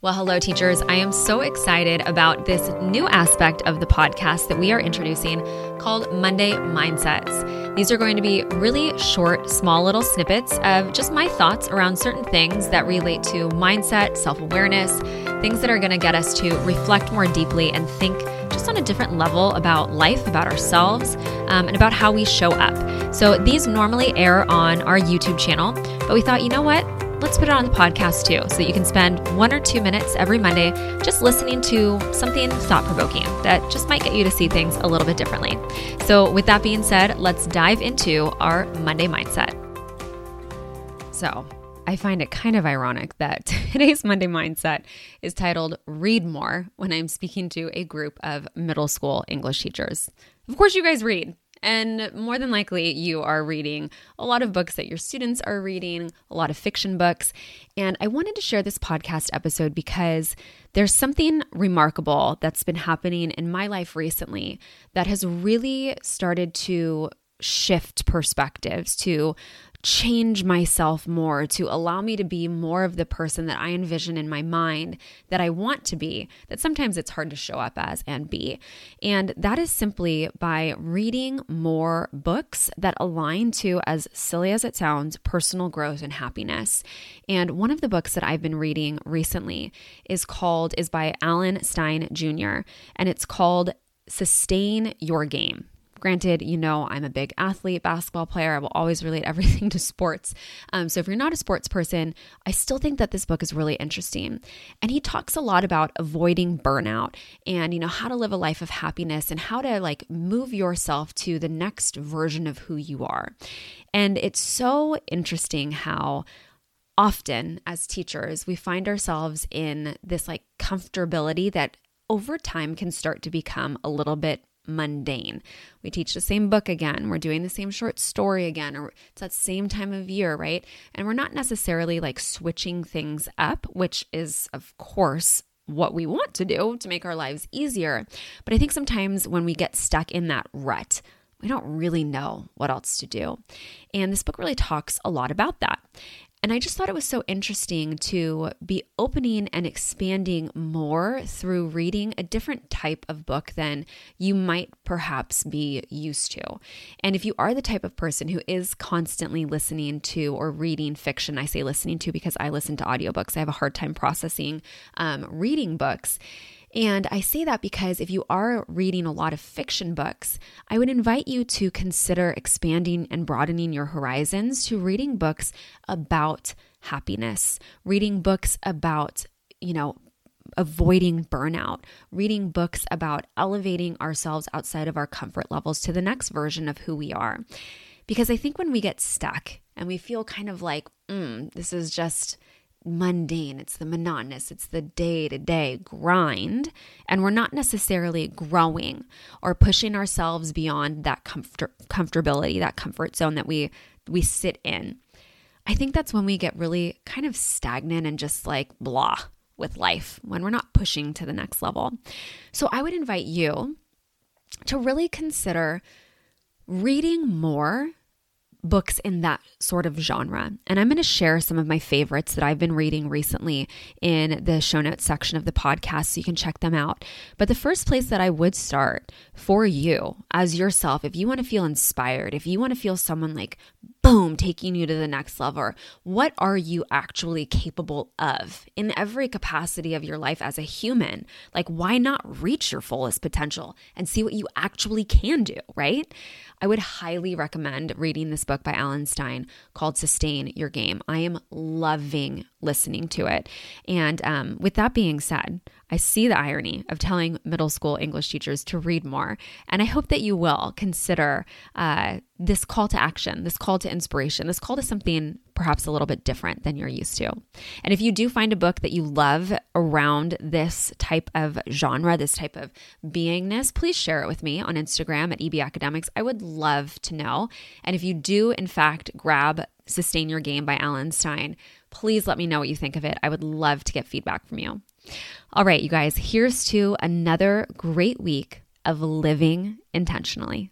Well, hello, teachers. I am so excited about this new aspect of the podcast that we are introducing called Monday Mindsets. These are going to be really short, small little snippets of just my thoughts around certain things that relate to mindset, self awareness, things that are going to get us to reflect more deeply and think just on a different level about life, about ourselves, um, and about how we show up. So these normally air on our YouTube channel, but we thought, you know what? Let's put it on the podcast too, so that you can spend one or two minutes every Monday just listening to something thought provoking that just might get you to see things a little bit differently. So, with that being said, let's dive into our Monday mindset. So, I find it kind of ironic that today's Monday mindset is titled Read More when I'm speaking to a group of middle school English teachers. Of course, you guys read. And more than likely, you are reading a lot of books that your students are reading, a lot of fiction books. And I wanted to share this podcast episode because there's something remarkable that's been happening in my life recently that has really started to shift perspectives, to change myself more, to allow me to be more of the person that I envision in my mind that I want to be, that sometimes it's hard to show up as and be. And that is simply by reading more books that align to, as silly as it sounds, personal growth and happiness. And one of the books that I've been reading recently is called, is by Alan Stein Jr., and it's called Sustain Your Game. Granted, you know, I'm a big athlete, basketball player. I will always relate everything to sports. Um, so if you're not a sports person, I still think that this book is really interesting. And he talks a lot about avoiding burnout and, you know, how to live a life of happiness and how to like move yourself to the next version of who you are. And it's so interesting how often as teachers, we find ourselves in this like comfortability that over time can start to become a little bit mundane. We teach the same book again. We're doing the same short story again, or it's that same time of year, right? And we're not necessarily like switching things up, which is, of course, what we want to do to make our lives easier. But I think sometimes when we get stuck in that rut, we don't really know what else to do. And this book really talks a lot about that. And I just thought it was so interesting to be opening and expanding more through reading a different type of book than you might perhaps be used to. And if you are the type of person who is constantly listening to or reading fiction, I say listening to because I listen to audiobooks, I have a hard time processing um, reading books and I say that because if you are reading a lot of fiction books, I would invite you to consider expanding and broadening your horizons to reading books about happiness, reading books about, you know, avoiding burnout, reading books about elevating ourselves outside of our comfort levels to the next version of who we are. Because I think when we get stuck and we feel kind of like, mm, this is just mundane, it's the monotonous, it's the day to day grind. And we're not necessarily growing or pushing ourselves beyond that comfort, comfortability, that comfort zone that we, we sit in. I think that's when we get really kind of stagnant and just like blah with life, when we're not pushing to the next level. So I would invite you to really consider reading more books in that sort of genre. And I'm going to share some of my favorites that I've been reading recently in the show notes section of the podcast so you can check them out. But the first place that I would start for you as yourself, if you want to feel inspired, if you want to feel someone like boom, taking you to the next level, what are you actually capable of in every capacity of your life as a human? Like, why not reach your fullest potential and see what you actually can do, right? I would highly recommend reading this book by Alan Stein called Sustain Your Game. I am loving listening to it. And um, with that being said, I see the irony of telling middle school English teachers to read more. And I hope that you will consider uh, this call to action, this call to inspiration, this call to something perhaps a little bit different than you're used to. And if you do find a book that you love around this type of genre, this type of beingness, please share it with me on Instagram at EB Academics. I would love to know. And if you do, in fact, grab Sustain Your Game by Alan Stein, please let me know what you think of it. I would love to get feedback from you. All right, you guys, here's to another great week of living intentionally.